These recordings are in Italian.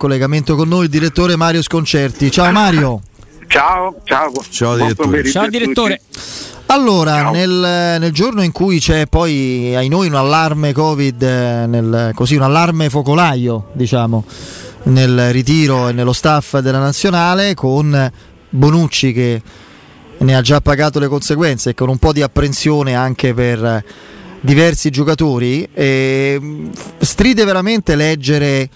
collegamento con noi il direttore Mario Sconcerti. Ciao Mario. Ciao, ciao. Ciao direttore. Ciao direttore. Allora, nel, nel, giorno in cui c'è poi ai noi un allarme Covid, eh, nel, così un allarme focolaio, diciamo, nel ritiro e nello staff della nazionale, con Bonucci che ne ha già pagato le conseguenze e con un po' di apprensione anche per diversi giocatori, stride veramente leggere eh,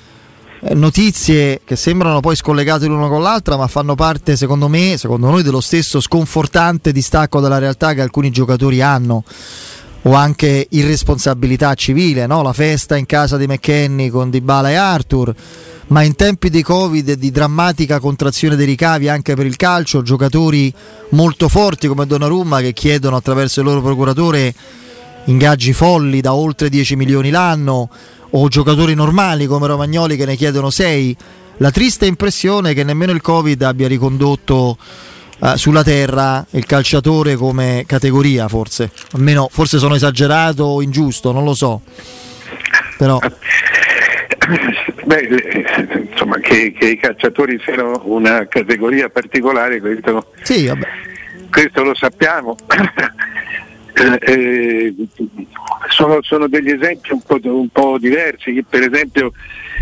notizie che sembrano poi scollegate l'una con l'altra, ma fanno parte, secondo me, secondo noi, dello stesso sconfortante distacco dalla realtà che alcuni giocatori hanno. O anche irresponsabilità civile, no? la festa in casa di McKenny con Dybala e Arthur, ma in tempi di Covid e di drammatica contrazione dei ricavi anche per il calcio, giocatori molto forti come Donnarumma che chiedono attraverso il loro procuratore ingaggi folli da oltre 10 milioni l'anno, o giocatori normali come Romagnoli che ne chiedono 6, la triste impressione è che nemmeno il Covid abbia ricondotto uh, sulla terra il calciatore come categoria, forse. Almeno forse sono esagerato o ingiusto, non lo so. Però Beh, insomma, che, che, i calciatori siano una categoria particolare, questo, sì, questo lo sappiamo. Eh, eh, sono, sono, degli esempi un po', un po', diversi. Per esempio,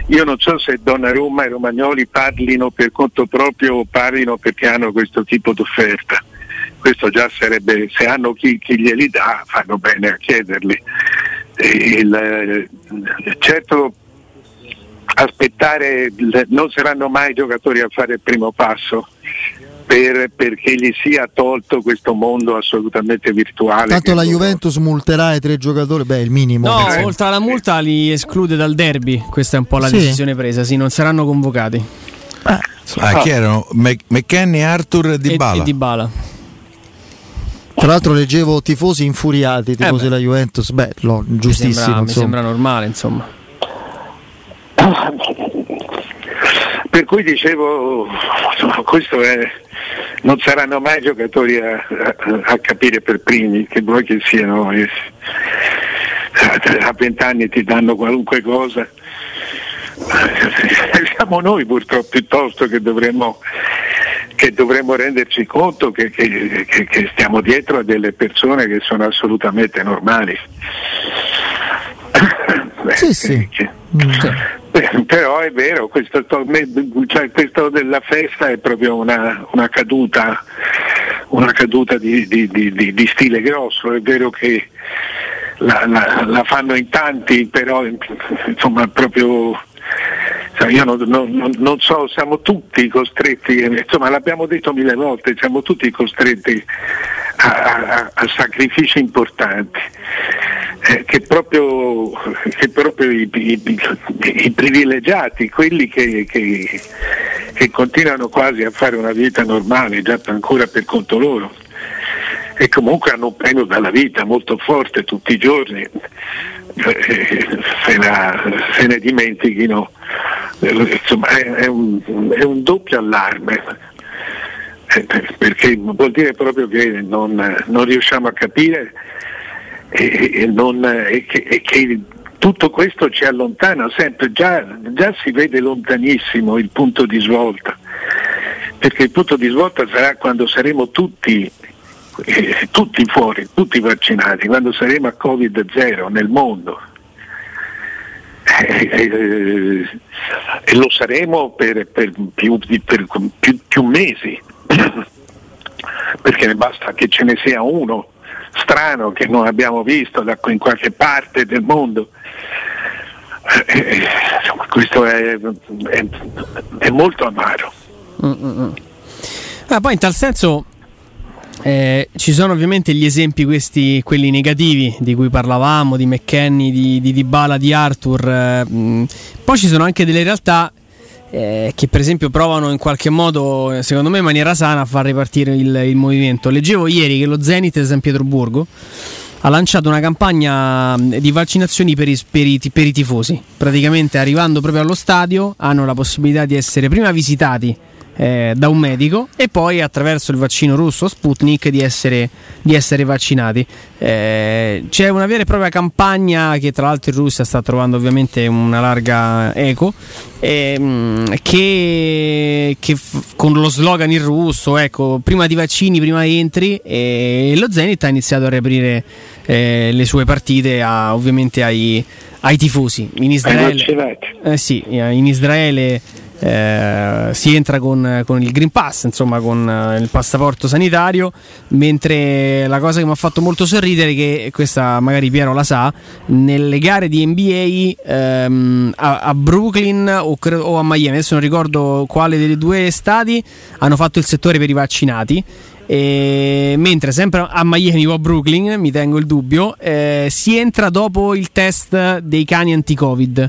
io non so se Donnarumma e Romagnoli parlino per conto proprio o parlino perché hanno questo tipo di offerta. Questo già sarebbe, se hanno chi, chi glieli dà, fanno bene a chiederli. Il, eh, certo, aspettare, non saranno mai giocatori a fare il primo passo per, perché gli sia tolto questo mondo assolutamente virtuale. Tanto la Juventus multerà i tre giocatori, beh, il minimo. No, eh. oltre alla multa li esclude dal derby. Questa è un po' la sì. decisione presa, sì, non saranno convocati. Eh. Ah, chi erano? McKenny, Arthur e Dybala. E, e Dybala. Tra l'altro leggevo tifosi infuriati, tifosi eh della Juventus, beh, no, giustissimo. Mi sembra, mi sembra normale, insomma. Per cui dicevo, questo è, non saranno mai giocatori a, a, a, capire per primi, che vuoi che siano, eh, a vent'anni ti danno qualunque cosa. Siamo noi purtroppo piuttosto che dovremmo, che dovremmo renderci conto che, che, che, che, stiamo dietro a delle persone che sono assolutamente normali. Sì, sì. Però è vero, questo, cioè, questo, della festa è proprio una, una caduta, una caduta di, di, di, di, stile grosso, è vero che la, la, la fanno in tanti, però insomma proprio cioè, io non, non, non, so, siamo tutti costretti, insomma l'abbiamo detto mille volte, siamo tutti costretti a, a, sacrifici importanti eh, che proprio, che proprio i, i, i, privilegiati, quelli che, che, che, continuano quasi a fare una vita normale, già ancora per conto loro, e comunque hanno un premio dalla vita molto forte tutti i giorni, eh, se, la, se, ne dimentichino, eh, insomma è, è, un, è un doppio allarme perché vuol dire proprio che non, non riusciamo a capire e, e, non, e, che, e, che, tutto questo ci allontana sempre, già, già si vede lontanissimo il punto di svolta, perché il punto di svolta sarà quando saremo tutti, eh, tutti fuori, tutti vaccinati, quando saremo a Covid-0 nel mondo. Eh, eh, e lo saremo per, per, più, per più, più mesi, perché basta che ce ne sia uno strano che non abbiamo visto da, in qualche parte del mondo. Eh, eh questo è, è, è, molto amaro. Ah, poi in tal senso eh, ci sono ovviamente gli esempi questi, quelli negativi di cui parlavamo, di McKenny, di, di Dybala, di Arthur, eh, poi ci sono anche delle realtà eh, che per esempio provano in qualche modo, secondo me in maniera sana, a far ripartire il, il movimento. Leggevo ieri che lo Zenit di San Pietroburgo ha lanciato una campagna di vaccinazioni per i, per, i, per i, tifosi. Praticamente arrivando proprio allo stadio hanno la possibilità di essere prima visitati eh, da un medico e poi attraverso il vaccino russo Sputnik di essere, di essere vaccinati. Eh, c'è una vera e propria campagna che tra l'altro in Russia sta trovando ovviamente una larga eco ehm, che, che f- con lo slogan in russo, ecco, prima di vaccini, prima entri e lo Zenit ha iniziato a riaprire eh, le sue partite a, ovviamente ai, ai tifosi. In Israele, eh, sì, in Israele eh, si entra con, con, il Green Pass, insomma con eh, il passaporto sanitario, mentre la cosa che mi ha fatto molto sorridere, che questa magari Piero la sa, nelle gare di NBA ehm, a, a, Brooklyn o, o a Miami, adesso non ricordo quale dei due stati, hanno fatto il settore per i vaccinati. E mentre sempre a Miami o a Brooklyn, mi tengo il dubbio, eh, si entra dopo il test dei cani anti-Covid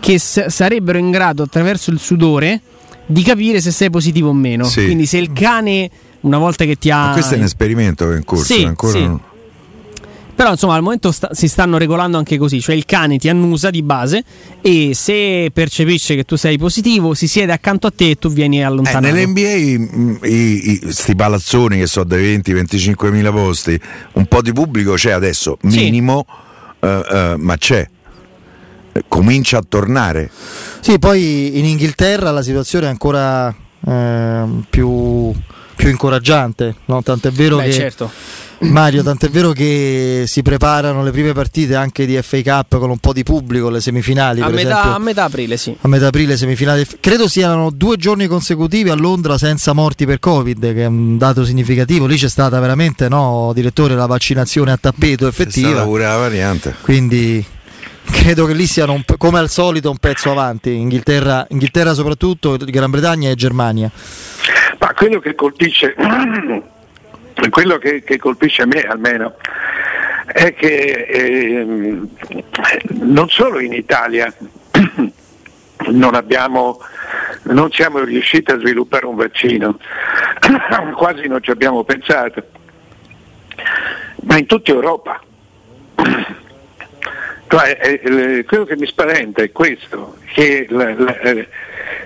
che s- sarebbero in grado attraverso il sudore di capire se sei positivo o meno. Sì. Quindi se il cane una volta che ti ha... Ma questo è un esperimento che è in corso, sì, ancora sì. non... Però insomma al momento sta- si stanno regolando anche così, cioè il cane ti annusa di base e se percepisce che tu sei positivo si siede accanto a te e tu vieni allontanato. Eh, nell'NBA i, i, sti palazzoni che so dai 20-25 mila posti, un po' di pubblico c'è adesso, minimo, sì. uh, uh, ma c'è comincia a tornare. Sì, poi in Inghilterra la situazione è ancora eh, più, più, incoraggiante, no? tant'è vero Beh, che... Certo. Mario, tant'è vero che si preparano le prime partite anche di FA Cup con un po' di pubblico, le semifinali. A, metà, esempio, a metà, aprile, sì. A metà aprile, semifinali. Credo siano due giorni consecutivi a Londra senza morti per Covid, che è un dato significativo. Lì c'è stata veramente, no, direttore, la vaccinazione a tappeto effettiva. C'è stata pure la variante. Quindi credo che lì siano un, come al solito un pezzo avanti, Inghilterra, Inghilterra soprattutto, Gran Bretagna e Germania. Ma quello che colpisce, quello che, che colpisce me almeno è che eh, non solo in Italia non, abbiamo, non siamo riusciti a sviluppare un vaccino, quasi non ci abbiamo pensato, ma in tutta Europa. Cioè, eh, quello che mi spaventa è questo, che la, la, eh,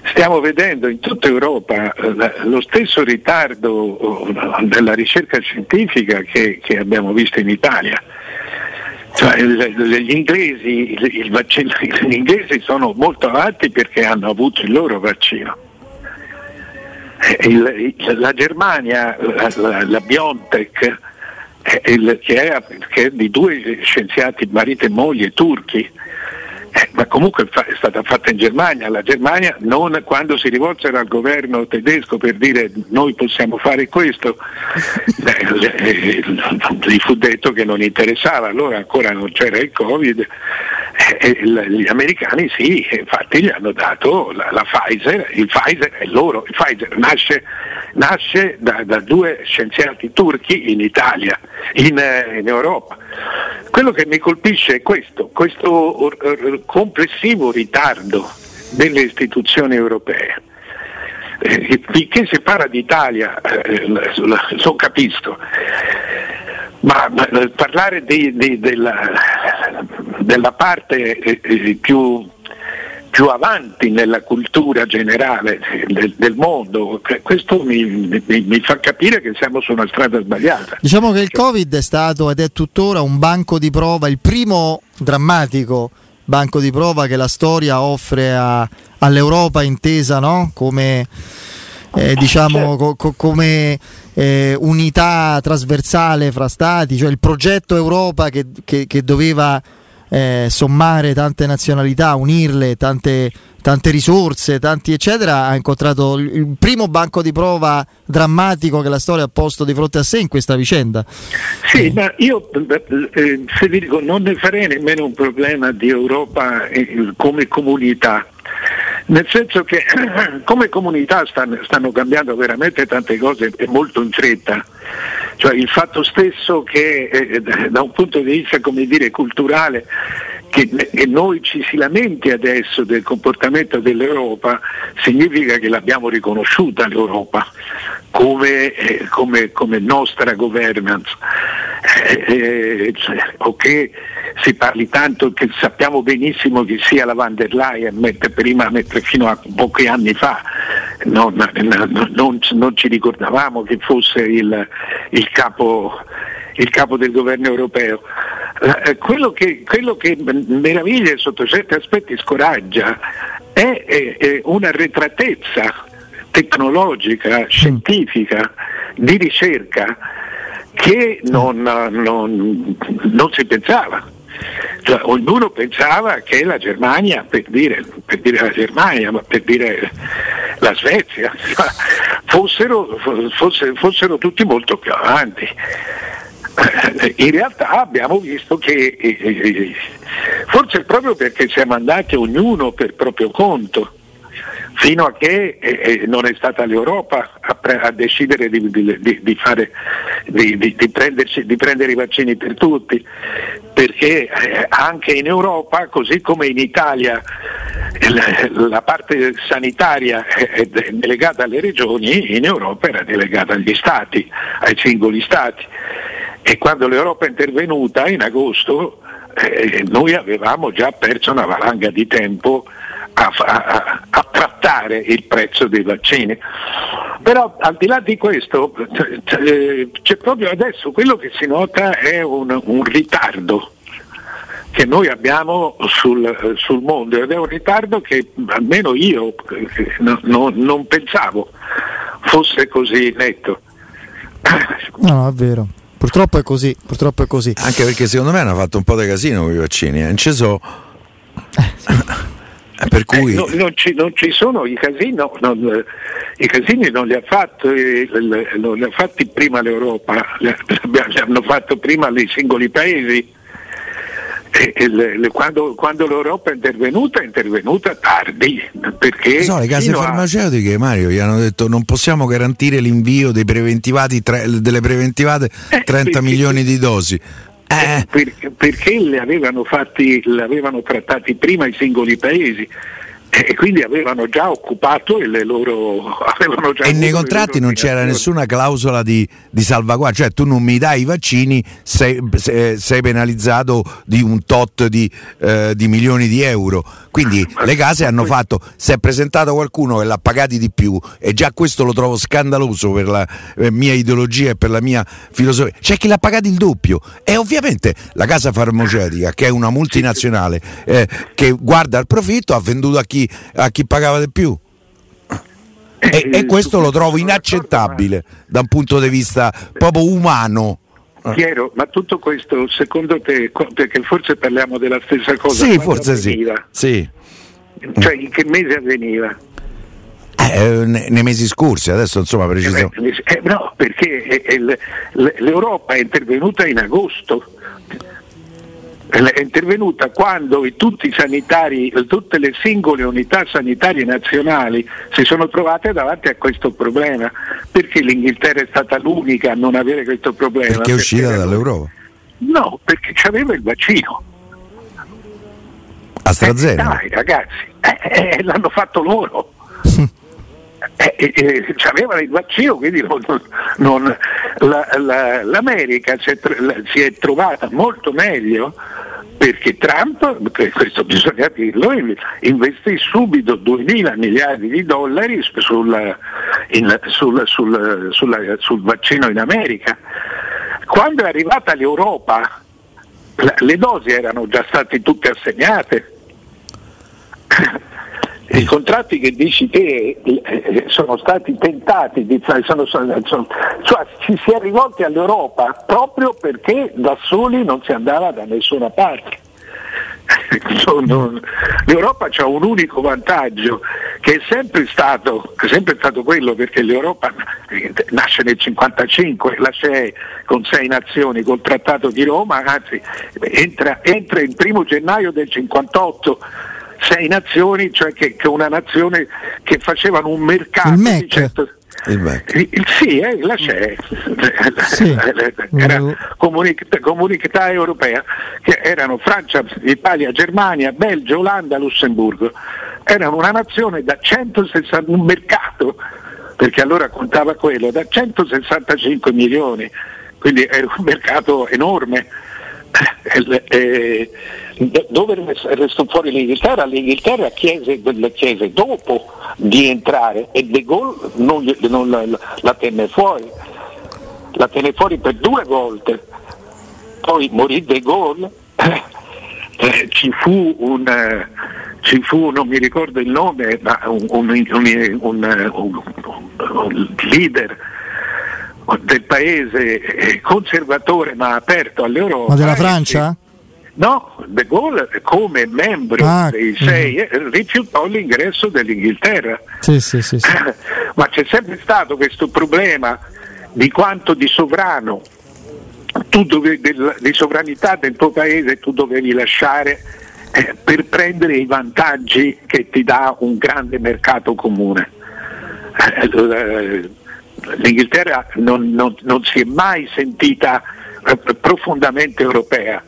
stiamo vedendo in tutta Europa la, lo stesso ritardo della ricerca scientifica che, abbiamo visto in Italia. Cioè, gli, inglesi, vaccino, gli inglesi sono molto avanti perché hanno avuto il loro vaccino. La Germania, la, la BioNTech, il, che, è, che, è, di due scienziati, marito e moglie, turchi, eh, ma comunque è stata fatta in Germania. La Germania non, quando si rivolsero al governo tedesco per dire noi possiamo fare questo, eh, gli fu detto che non interessava, allora ancora non c'era il Covid. Eh, gli americani sì, infatti gli hanno dato la, la Pfizer, il Pfizer è loro, il Pfizer nasce, nasce da, da, due scienziati turchi in Italia, in, eh, in Europa. Quello che mi colpisce è questo, questo complessivo ritardo delle istituzioni europee. Eh, finché si parla d'Italia, eh, lo capisco, ma, ma parlare di, di, della, della, parte eh, più, più, avanti nella cultura generale del, del mondo, questo mi, mi, mi, fa capire che siamo su una strada sbagliata. Diciamo che il Covid è stato ed è tuttora un banco di prova, il primo drammatico banco di prova che la storia offre a, all'Europa intesa no? come, eh, diciamo, co- co- come eh, unità trasversale fra stati, cioè il progetto Europa che, che, che doveva eh, sommare tante nazionalità, unirle, tante, tante risorse, tanti eccetera, ha incontrato il primo banco di prova drammatico che la storia ha posto di fronte a sé in questa vicenda. Sì, eh. ma io eh, se vi dico non ne farei nemmeno un problema di Europa eh, come comunità. Nel senso che come comunità stanno, stanno cambiando veramente tante cose e molto in fretta. Cioè il fatto stesso che eh, da un punto di vista dire, culturale che, che, noi ci si lamenti adesso del comportamento dell'Europa significa che l'abbiamo riconosciuta l'Europa come, eh, come, come nostra governance. Eh, eh, o che si parli tanto che sappiamo benissimo che sia la van der Leyen mentre prima, mentre fino a pochi anni fa non, non, non, ci ricordavamo che fosse il, il, capo, il capo, del governo europeo. Eh, quello, che, quello che meraviglia e sotto certi aspetti scoraggia è, è, è una retratezza tecnologica, scientifica, di ricerca che non, non, non si pensava. Cioè, ognuno pensava che la Germania, per dire, per dire, la Germania, ma per dire la Svezia, fossero, fossero, fossero tutti molto più avanti. In realtà abbiamo visto che eh, eh, forse proprio perché siamo andati ognuno per proprio conto, fino a che eh, eh, non è stata l'Europa a, pre- a decidere di, di, di, fare, di, prendere i vaccini per tutti, perché eh, anche in Europa, così come in Italia, la, la parte sanitaria è delegata alle regioni, in Europa era delegata agli stati, ai singoli stati. E quando l'Europa è intervenuta in agosto, eh, noi avevamo già perso una valanga di tempo a, a, a, trattare il prezzo dei vaccini. Però al di là di questo c'è proprio adesso quello che si nota è un, un ritardo che noi abbiamo sul, sul, mondo ed è un ritardo che almeno io no, no, non pensavo fosse così netto. No, no, è vero. Purtroppo è così, purtroppo è così. Anche perché secondo me hanno fatto un po' di casino con i vaccini, eh. non ci so. Eh, sì. Eh, per cui... Eh, no, non, ci, non, ci, sono i casini, no, non, i casini non li, ha fatti, non li ha fatti prima l'Europa, li, li hanno fatti prima i singoli paesi. Quando, quando, l'Europa è intervenuta è intervenuta tardi perché so, le case farmaceutiche a... Mario gli hanno detto non possiamo garantire l'invio delle preventivate 30 eh, milioni di dosi eh. Per, perché le avevano, fatti, le avevano trattati prima i singoli paesi e quindi avevano già occupato le loro già e nei contratti non c'era nessuna clausola di, di, salvaguardia cioè tu non mi dai i vaccini sei, sei penalizzato di un tot di, eh, di, milioni di euro. Quindi le case hanno fatto se è presentato qualcuno che l'ha pagati di più. E già questo lo trovo scandaloso per la per mia ideologia e per la mia filosofia. C'è chi l'ha pagato il doppio. E ovviamente la casa farmaceutica che è una multinazionale eh, che guarda il profitto ha venduto a chi a chi pagava di più. E, e, questo lo trovo inaccettabile da un punto di vista proprio umano. Piero, ma tutto questo secondo te, perché forse parliamo della stessa cosa? Sì, forse sì. sì. Cioè in che mese avveniva? Eh, nei mesi scorsi, adesso insomma precisiamo. Eh, eh, no, perché eh, l'Europa è intervenuta in agosto è intervenuta quando tutti i sanitari, tutte le singole unità sanitarie nazionali si sono trovate davanti a questo problema. Perché l'Inghilterra è stata l'unica a non avere questo problema? Perché è uscita perché dall'Europa? No, perché aveva il vaccino. AstraZeneca? Eh, dai ragazzi, eh, eh, l'hanno fatto loro. Eh, eh, eh, avevano il vaccino, quindi non, non, la, la, l'America si è, si è, trovata molto meglio perché Trump, questo bisogna dirlo, investì subito 2 mila miliardi di dollari sul, in, sul, sul, sul vaccino in America. Quando è arrivata l'Europa le dosi erano già state tutte assegnate i contratti che dici te eh, sono stati tentati, di, sono, sono, cioè ci si è rivolti all'Europa proprio perché da soli non si andava da nessuna parte. L'Europa ha un unico vantaggio che è sempre stato, è sempre stato quello perché l'Europa nasce nel 1955, la CE con sei nazioni col trattato di Roma, anzi entra, entra il primo gennaio del 1958 sei nazioni, cioè che, che una nazione che facevano un mercato il MEC. Certo, il. Il, sì, eh, la CE, sì. era comunità, comunità europea, che erano Francia, Italia, Germania, Belgio, Olanda, Lussemburgo. Erano una nazione da 160, un mercato, perché allora contava quello, da 165 milioni, quindi era un mercato enorme. E, dove restò fuori l'Inghilterra? L'Inghilterra chiese, chiese dopo di entrare e De Gaulle non, non la, la, tenne fuori, la tenne fuori per due volte, poi morì De Gaulle, eh, ci, fu un, eh, ci fu, non mi ricordo il nome, ma un, un, un leader del paese eh, conservatore ma aperto all'Europa. Ma della Francia? No, De Gaulle come membro ah, dei sei uh-huh. rifiutò l'ingresso dell'Inghilterra. Sì, sì, sì, Ma c'è sempre stato questo problema di quanto di sovrano tu dovevi, del, di sovranità del tuo paese tu dovevi lasciare eh, per prendere i vantaggi che ti dà un grande mercato comune. Eh, L'Inghilterra non, non, non si è mai sentita eh, profondamente europea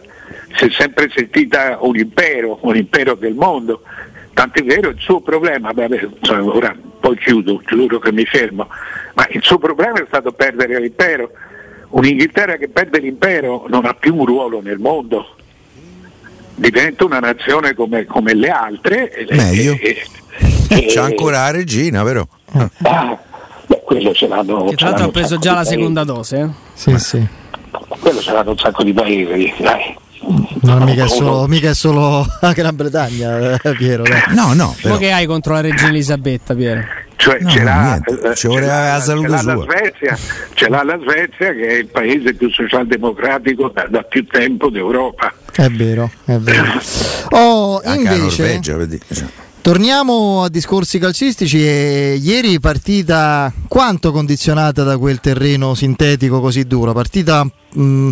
si è sempre sentita un impero, un impero del mondo. Tant'è vero il suo problema, vabbè, ora poi chiudo, giuro che mi fermo, ma il suo problema è stato perdere l'impero. Un'Inghilterra che perde l'impero non ha più un ruolo nel mondo, diventa una nazione come, come le altre. Meglio. E, e, C'è ancora la regina, vero? Ah, beh, quello ce l'hanno. Che tra l'altro ha preso già la seconda dose. Eh? Sì, sì. Quello ce l'hanno un sacco di paesi, dai. Non mica è solo, mica è solo la Gran Bretagna, eh, Piero. Dai. No, no. Però. che hai contro la regina Elisabetta, Piero? Cioè, no, ce, l'ha, eh, ce la, ce, l'ha, la Svezia, ce l'ha la Svezia che è il paese più socialdemocratico da, da più tempo d'Europa. È vero, è vero. Oh, Anche invece, Norvegia, vedi. Torniamo a discorsi calcistici e ieri partita quanto condizionata da quel terreno sintetico così duro, partita mh,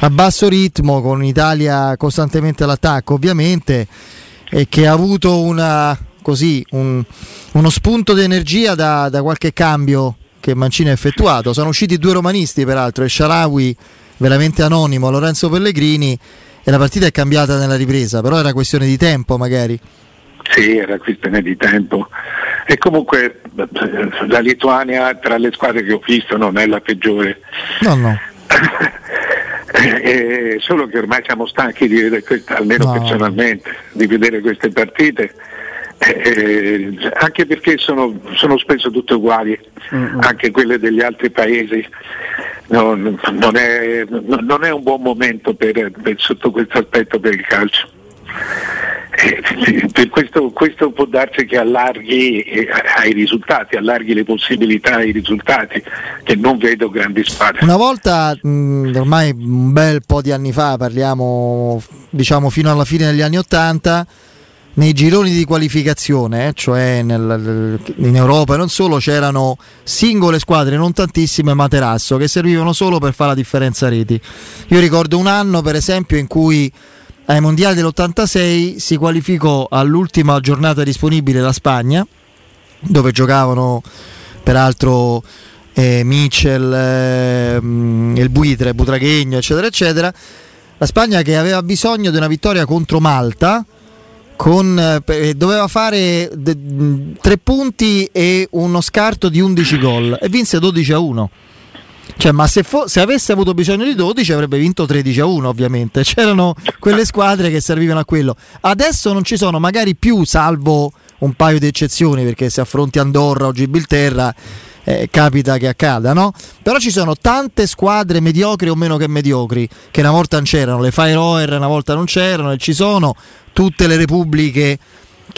a basso ritmo con Italia costantemente all'attacco ovviamente e che ha avuto una, così, un, uno spunto di energia da, da, qualche cambio che Mancini ha effettuato. Sono usciti due romanisti peraltro, e Sharawi veramente anonimo, Lorenzo Pellegrini e la partita è cambiata nella ripresa, però era questione di tempo magari. Sì, era questione di tempo. E comunque la Lituania tra le squadre che ho visto non è la peggiore. No, no. eh, solo che ormai siamo stanchi di vedere queste, almeno no. personalmente, di vedere queste partite. Eh, anche perché sono, sono, spesso tutte uguali, mm-hmm. anche quelle degli altri paesi. Non, non, è, non è, un buon momento per, per, sotto questo aspetto per il calcio. Eh, questo, questo, può darsi che allarghi eh, ai risultati, allarghi le possibilità ai risultati, che non vedo grandi spazi. Una volta, mh, ormai un bel po' di anni fa, parliamo diciamo fino alla fine degli anni Ottanta, nei gironi di qualificazione, cioè nel, in Europa e non solo, c'erano singole squadre, non tantissime, materasso, che servivano solo per fare la differenza reti. Io ricordo un anno, per esempio, in cui ai mondiali dell'86 si qualificò all'ultima giornata disponibile la Spagna, dove giocavano peraltro eh, Mitchell, eh, il Buitre, Butraghegno, eccetera, eccetera. La Spagna che aveva bisogno di una vittoria contro Malta. Con, eh, doveva fare de, tre punti e uno scarto di 11 gol e vinse 12 a 1 cioè, ma se, fo- se, avesse avuto bisogno di 12 avrebbe vinto 13 a 1, ovviamente. C'erano quelle squadre che servivano a quello. Adesso non ci sono magari più, salvo un paio di eccezioni, perché se affronti Andorra o Gibilterra eh, capita che accada, no? Però ci sono tante squadre mediocri o meno che mediocri, che una volta non c'erano, le Fire una volta non c'erano, e ci sono tutte le repubbliche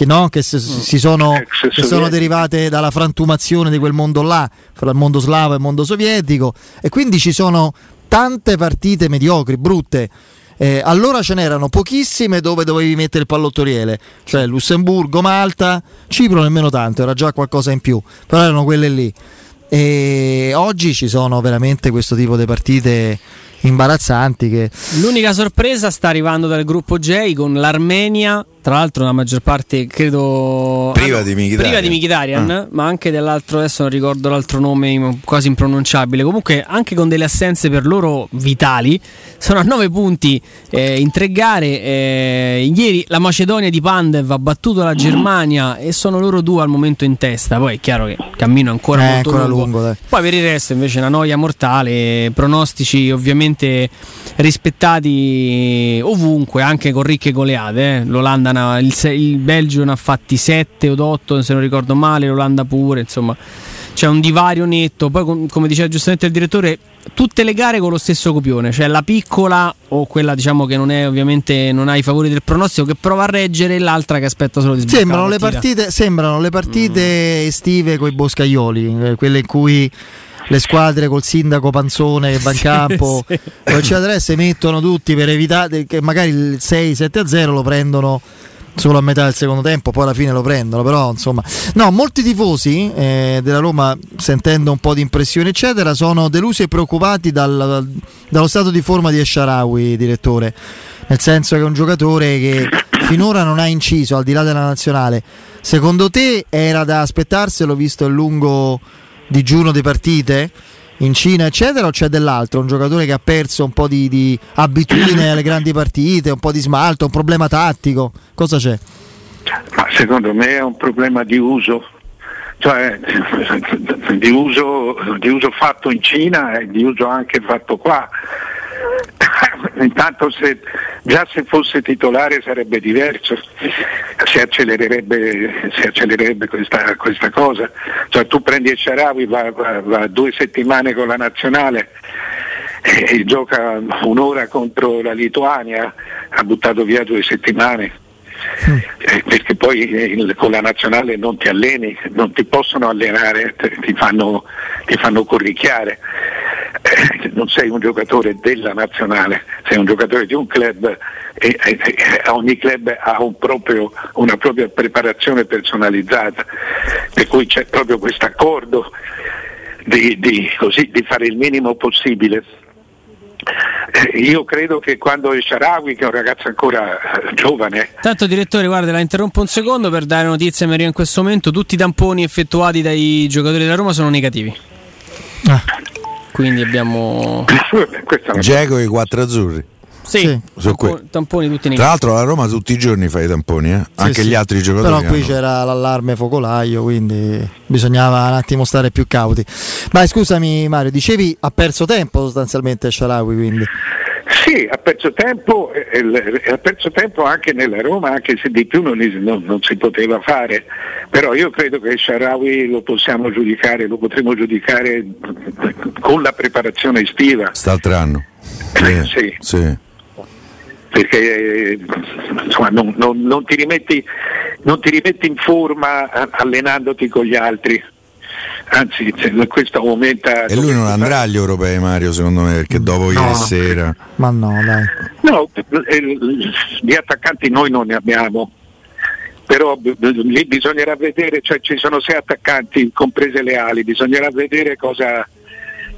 che, no, che, si, si sono, che sono derivate dalla frantumazione di quel mondo là, fra il mondo slavo e il mondo sovietico, e quindi ci sono tante partite mediocri, brutte. Eh, allora ce n'erano pochissime dove dovevi mettere il pallottoriere, cioè Lussemburgo, Malta, Cipro nemmeno tanto, era già qualcosa in più, però erano quelle lì. E oggi ci sono veramente questo tipo di partite imbarazzanti. Che... L'unica sorpresa sta arrivando dal gruppo J con l'Armenia tra l'altro la maggior parte credo priva ah, di Mkhitaryan, priva di Mkhitaryan ah. ma anche dell'altro adesso non ricordo l'altro nome quasi impronunciabile. Comunque anche con delle assenze per loro vitali sono a 9 punti eh, in tre gare eh, ieri la Macedonia di Pandev ha battuto la Germania e sono loro due al momento in testa. Poi è chiaro che il cammino è ancora Eh, molto ancora lungo, lungo, poi per il resto invece una noia mortale pronostici ovviamente rispettati ovunque anche con ricche goleate eh. l'Olanda ha- il, il Belgio ne ha fatti 7 o 8 se non ricordo male l'Olanda pure insomma. C'è un divario netto. Poi com- come diceva giustamente il direttore tutte le gare con lo stesso copione cioè la piccola o quella diciamo che non è ovviamente non ha i favori del pronostico che prova a reggere e l'altra che aspetta solo di sbloccare Sembrano le, partite, sembrano le partite estive con i boscaioli, eh, quelle in cui le squadre col sindaco Panzone che va in Sì, campo, sì. eccetera, adesso mettono tutti per evitare che magari il 6-7-0 lo prendono solo a metà del secondo tempo, poi alla fine lo prendono, però insomma... No, molti tifosi eh, della Roma, sentendo un po' di impressioni eccetera, sono delusi e preoccupati dal- dallo stato di forma di Esharawi, direttore, nel senso che è un giocatore che finora non ha inciso al di là della nazionale. Secondo te era da aspettarselo visto il lungo digiuno di partite in Cina, eccetera, o c'è dell'altro? Un giocatore che ha perso un po' di, di abitudine alle grandi partite, un po' di smalto, un problema tattico. Cosa c'è? Ma secondo me è un problema di uso, cioè di uso, di uso fatto in Cina e di uso anche fatto qua. Intanto se, già se fosse titolare sarebbe diverso, si accelererebbe, si accelererebbe questa, questa cosa. Cioè, tu prendi il Sharawi, va, va- va due settimane con la nazionale e gioca un'ora contro la Lituania, ha buttato via due settimane. Eh, perché poi eh, il- con la nazionale non ti alleni, non ti possono allenare, te- ti fanno, ti fanno corricchiare. Non sei un giocatore della nazionale, sei un giocatore di un club e, e- e ogni club ha un proprio- una propria preparazione personalizzata, per cui c'è proprio questo accordo di, di- così, di fare il minimo possibile. Eh, Io credo che quando il Sharawi, che è un ragazzo ancora eh, giovane, Tanto direttore, guarda, la interrompo un secondo per dare notizie a Maria in questo momento. Tutti i tamponi effettuati dai giocatori della Roma sono negativi. Ah, Quindi abbiamo Geco e i quattro azzurri. sì, Sì. Sono tampo- que- tamponi tutti Tra negativi. l'altro la Roma tutti i giorni fa i tamponi, eh? anche sì. gli altri giocatori. Però qui hanno- c'era l'allarme focolaio, quindi bisognava un attimo stare più cauti. Vai, scusami Mario, dicevi ha perso tempo sostanzialmente Sharawi, quindi. Sì, ha perso tempo, eh, il- ha perso tempo anche nella Roma, anche se di più non, non- non si poteva fare. Però io credo che Sharawi lo possiamo giudicare, lo potremo giudicare con la preparazione estiva. St'altro anno. Eh, sì. sì. perché eh, insomma, non, non- ti rimetti, non ti rimetti in forma allenandoti con gli altri. Anzi, questo aumenta. E lui non andrà agli europei, Mario, secondo me, perché dopo ieri sera. Ma no, dai. No, eh, di attaccanti noi non ne abbiamo. Però b- lì bisognerà vedere, cioè ci sono sei attaccanti, comprese le ali, bisognerà vedere cosa,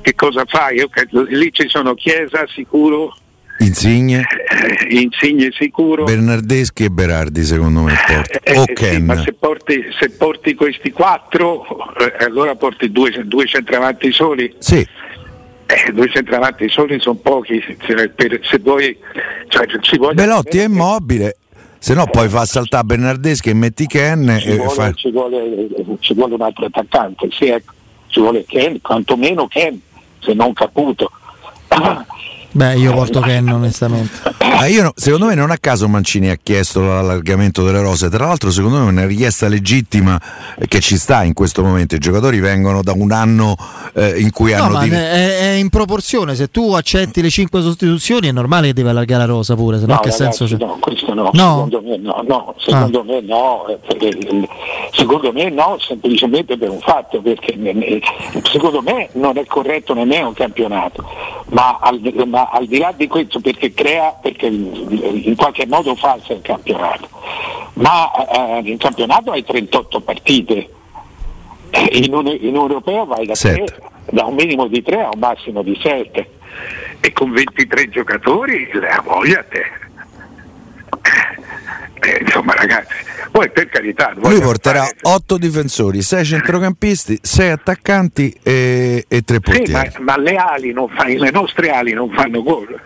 che cosa fai. Lì ci sono Chiesa sicuro, Insigne, eh, Insigne sicuro. Bernardeschi e Berardi, secondo me. Eh, o eh, sì, Ken. ma se porti, se porti questi quattro, eh, allora porti due, due centravanti soli. Sì, Eh, due centravanti soli sono pochi. Se, per- se vuoi, cioè, ci vuole Belotti è immobile. Se no, poi fa saltare Bernardeschi e metti Ken Ci e vuole, fa... ci vuole- ci vuole un altro attaccante, sì, ecco. ci vuole Ken, quantomeno Ken, se non Caputo. Beh, io porto Ken onestamente. Ah, io no- secondo me non a caso Mancini ha chiesto l'allargamento delle rose, tra l'altro secondo me è una richiesta legittima eh, che ci sta in questo momento, i giocatori vengono da un anno eh, in cui No, hanno... ma di- è, è in proproporzione. Se tu accetti le 5 sostituzioni, è normale che devi allargare la rosa pure, se no, No, che ragazzi, senso c'è? no, questo no, No? secondo me no, no, secondo me no, eh, perché secondo me no, semplicemente per un fatto, perché ne- ne- secondo me non è corretto nemmeno un campionato, ma al, ma al di là di questo perché crea, perché in qualche modo falsa il campionato, ma eh, in campionato hai 38 partite, Eh, in un, in un europeo vai da, Sette. tre, da un minimo di 3 a un massimo di 7 e con 23 giocatori la voglia a te. Eh, insomma ragazzi, poi per carità... Lui porterà fare... 8 difensori, 6 centrocampisti, 6 attaccanti e, e 3 portieri. Sì, ma, ma le, ali non fa, le nostre ali non fanno gol.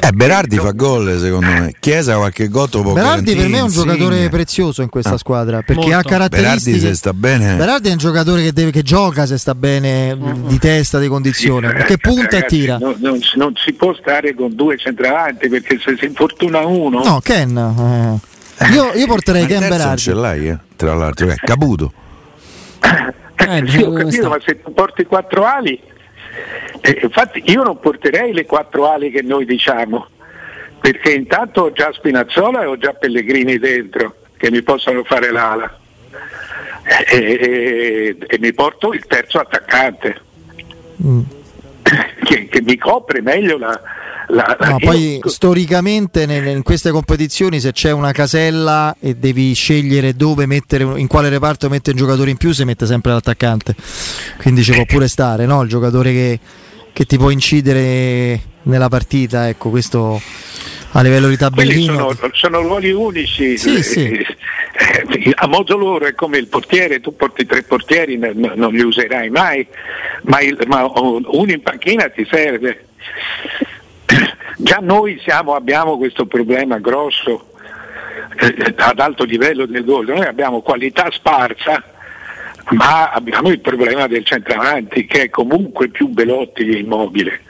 Eh, Berardi fa gol secondo me. Chiesa qualche gol può Berardi per me è un giocatore sì. prezioso in questa ah. squadra perché Molto. ha caratteristiche. Berardi se sta bene. Berardi è un giocatore che, deve, che gioca se sta bene di testa, di condizione, sì, che punta ragazzi, e tira. Non, non, non, si può stare con due centravanti perché se si infortuna uno. No, Ken. Eh. Io, io, porterei Ken Berardi. ce l'hai, eh? tra l'altro, è Caputo. Eh, sì, ho capito, ma se tu porti quattro ali eh, infatti io non porterei le quattro ali che noi diciamo, perché intanto ho già Spinazzola e ho già Pellegrini dentro che mi possono fare l'ala. E, e, e mi porto il terzo attaccante mm. che, che, mi copre meglio la, la, no, poi storicamente in queste competizioni se c'è una casella e devi scegliere dove mettere, in quale reparto mettere un giocatore in più si mette sempre l'attaccante quindi ci può pure stare no? il giocatore che, che, ti può incidere nella partita ecco questo a livello di tabellino sono, sono, ruoli unici sì, sì. Eh, a modo loro è come il portiere tu porti tre portieri non li userai mai ma, il, ma uno in panchina ti serve Già noi siamo, abbiamo questo problema grosso eh, ad alto livello del gol, noi abbiamo qualità sparsa, ma abbiamo il problema del centravanti che è comunque più Belotti di Immobile.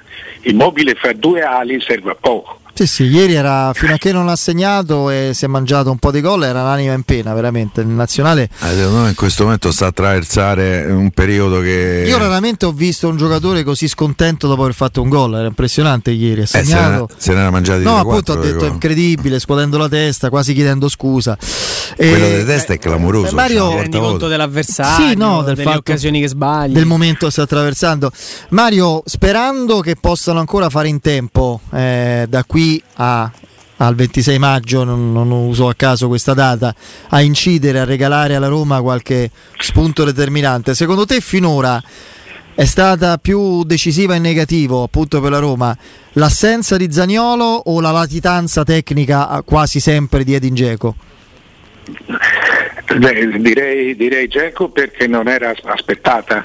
Immobile fra due ali serve a poco. Sì, sì, ieri era fino a che non ha segnato e si è mangiato un po' di gol, era un'anima in pena, veramente. Il nazionale. Eh, secondo me in questo momento sta a attraversare un periodo che. Io raramente ho visto un giocatore così scontento dopo aver fatto un gol, era impressionante ieri. Ha segnato. Eh, se n'era mangiati No, appunto ho detto è incredibile, scuotendo la testa, quasi chiedendo scusa. Quello delle teste è clamoroso. Eh, Mario, cioè, rendi conto dell'avversario, sì, no, del delle fatto, occasioni che sbagli. Del momento che sta attraversando. Mario, sperando che possano ancora fare in tempo eh, da qui a, al 26 maggio, non, non, uso a caso questa data, a incidere, a regalare alla Roma qualche spunto determinante. Secondo te finora è stata più decisiva in negativo appunto per la Roma l'assenza di Zaniolo o la latitanza tecnica quasi sempre di Edin Dzeko? Direi, direi Geco perché non era aspettata.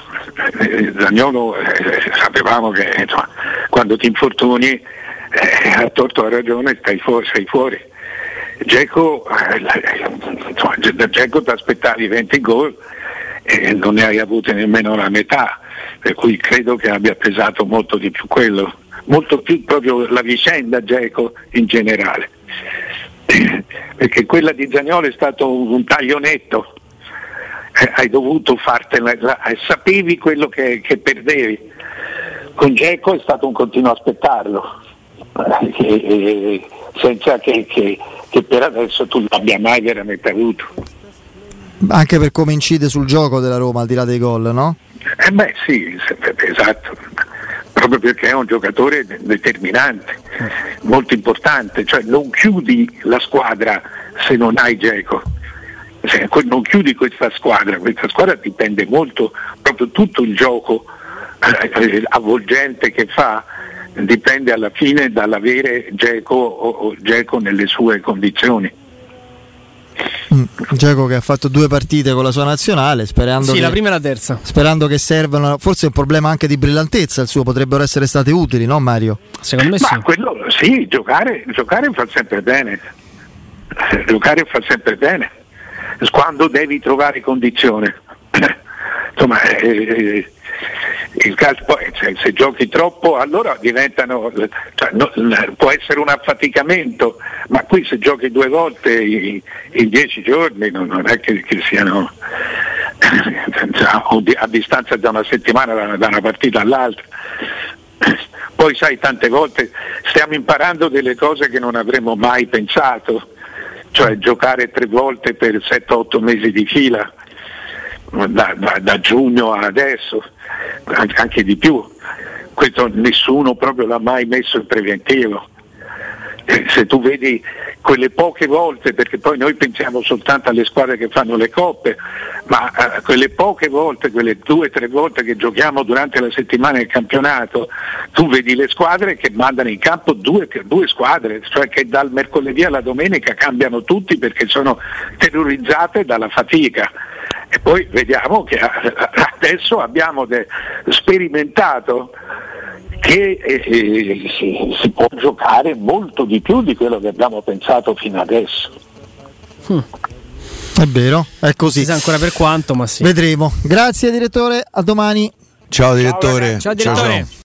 Zagnolo eh, sapevamo che insomma, quando ti infortuni eh, a torto a ragione stai fuori, sei fuori. Geco, eh, da Geco ti aspettavi 20 gol e non ne hai avute nemmeno la metà, per cui credo che abbia pesato molto di più quello, molto più proprio la vicenda Geco in generale. Perché quella di Zagnolo è stato un taglio netto, eh, hai dovuto fartela, eh, sapevi quello che, che perdevi. Con Geco è stato un continuo aspettarlo eh, senza che, che, che, per adesso tu l'abbia mai veramente avuto. Anche per come incide sul gioco della Roma, al di là dei gol, no? Eh beh sì, esatto, proprio perché è un giocatore determinante, molto importante, cioè non chiudi la squadra se non hai Geco. Non chiudi questa squadra, questa squadra dipende molto, proprio tutto il gioco eh, avvolgente che fa dipende alla fine dall'avere Geco o Geco nelle sue condizioni. Mm, Geco che ha fatto due partite con la sua nazionale sperando sì, che, la prima e la terza. sperando che servano forse è un problema anche di brillantezza il suo potrebbero essere state utili no Mario? secondo me Ma sì. quello, sì giocare, giocare fa sempre bene. Giocare fa sempre bene. Quando devi trovare condizione. Insomma eh, eh calcio cioè, se giochi troppo allora diventano cioè, no, può essere un affaticamento ma qui se giochi due volte in, in dieci giorni non, non è che, che siano a distanza da una settimana da, da una partita all'altra. Poi sai tante volte stiamo imparando delle cose che non avremmo mai pensato cioè giocare tre volte per 7-8 mesi di fila da, da, da giugno a adesso anche di più. Questo nessuno proprio l'ha mai messo in preventivo. eh, se tu vedi quelle poche volte, perché poi noi pensiamo soltanto alle squadre che fanno le coppe, ma eh, quelle poche volte, quelle due o tre volte che giochiamo durante la settimana del campionato, tu vedi le squadre che mandano in campo due, due squadre, cioè che dal mercoledì alla domenica cambiano tutti perché sono terrorizzate dalla fatica. E poi vediamo che adesso abbiamo de- sperimentato che eh, si, si, può giocare molto di più di quello che abbiamo pensato fino adesso. Hmm. È vero, è così. Si sa ancora per quanto, ma sì. Vedremo. Grazie direttore, a domani. Ciao direttore. Ciao, ciao direttore. Ciao, ciao.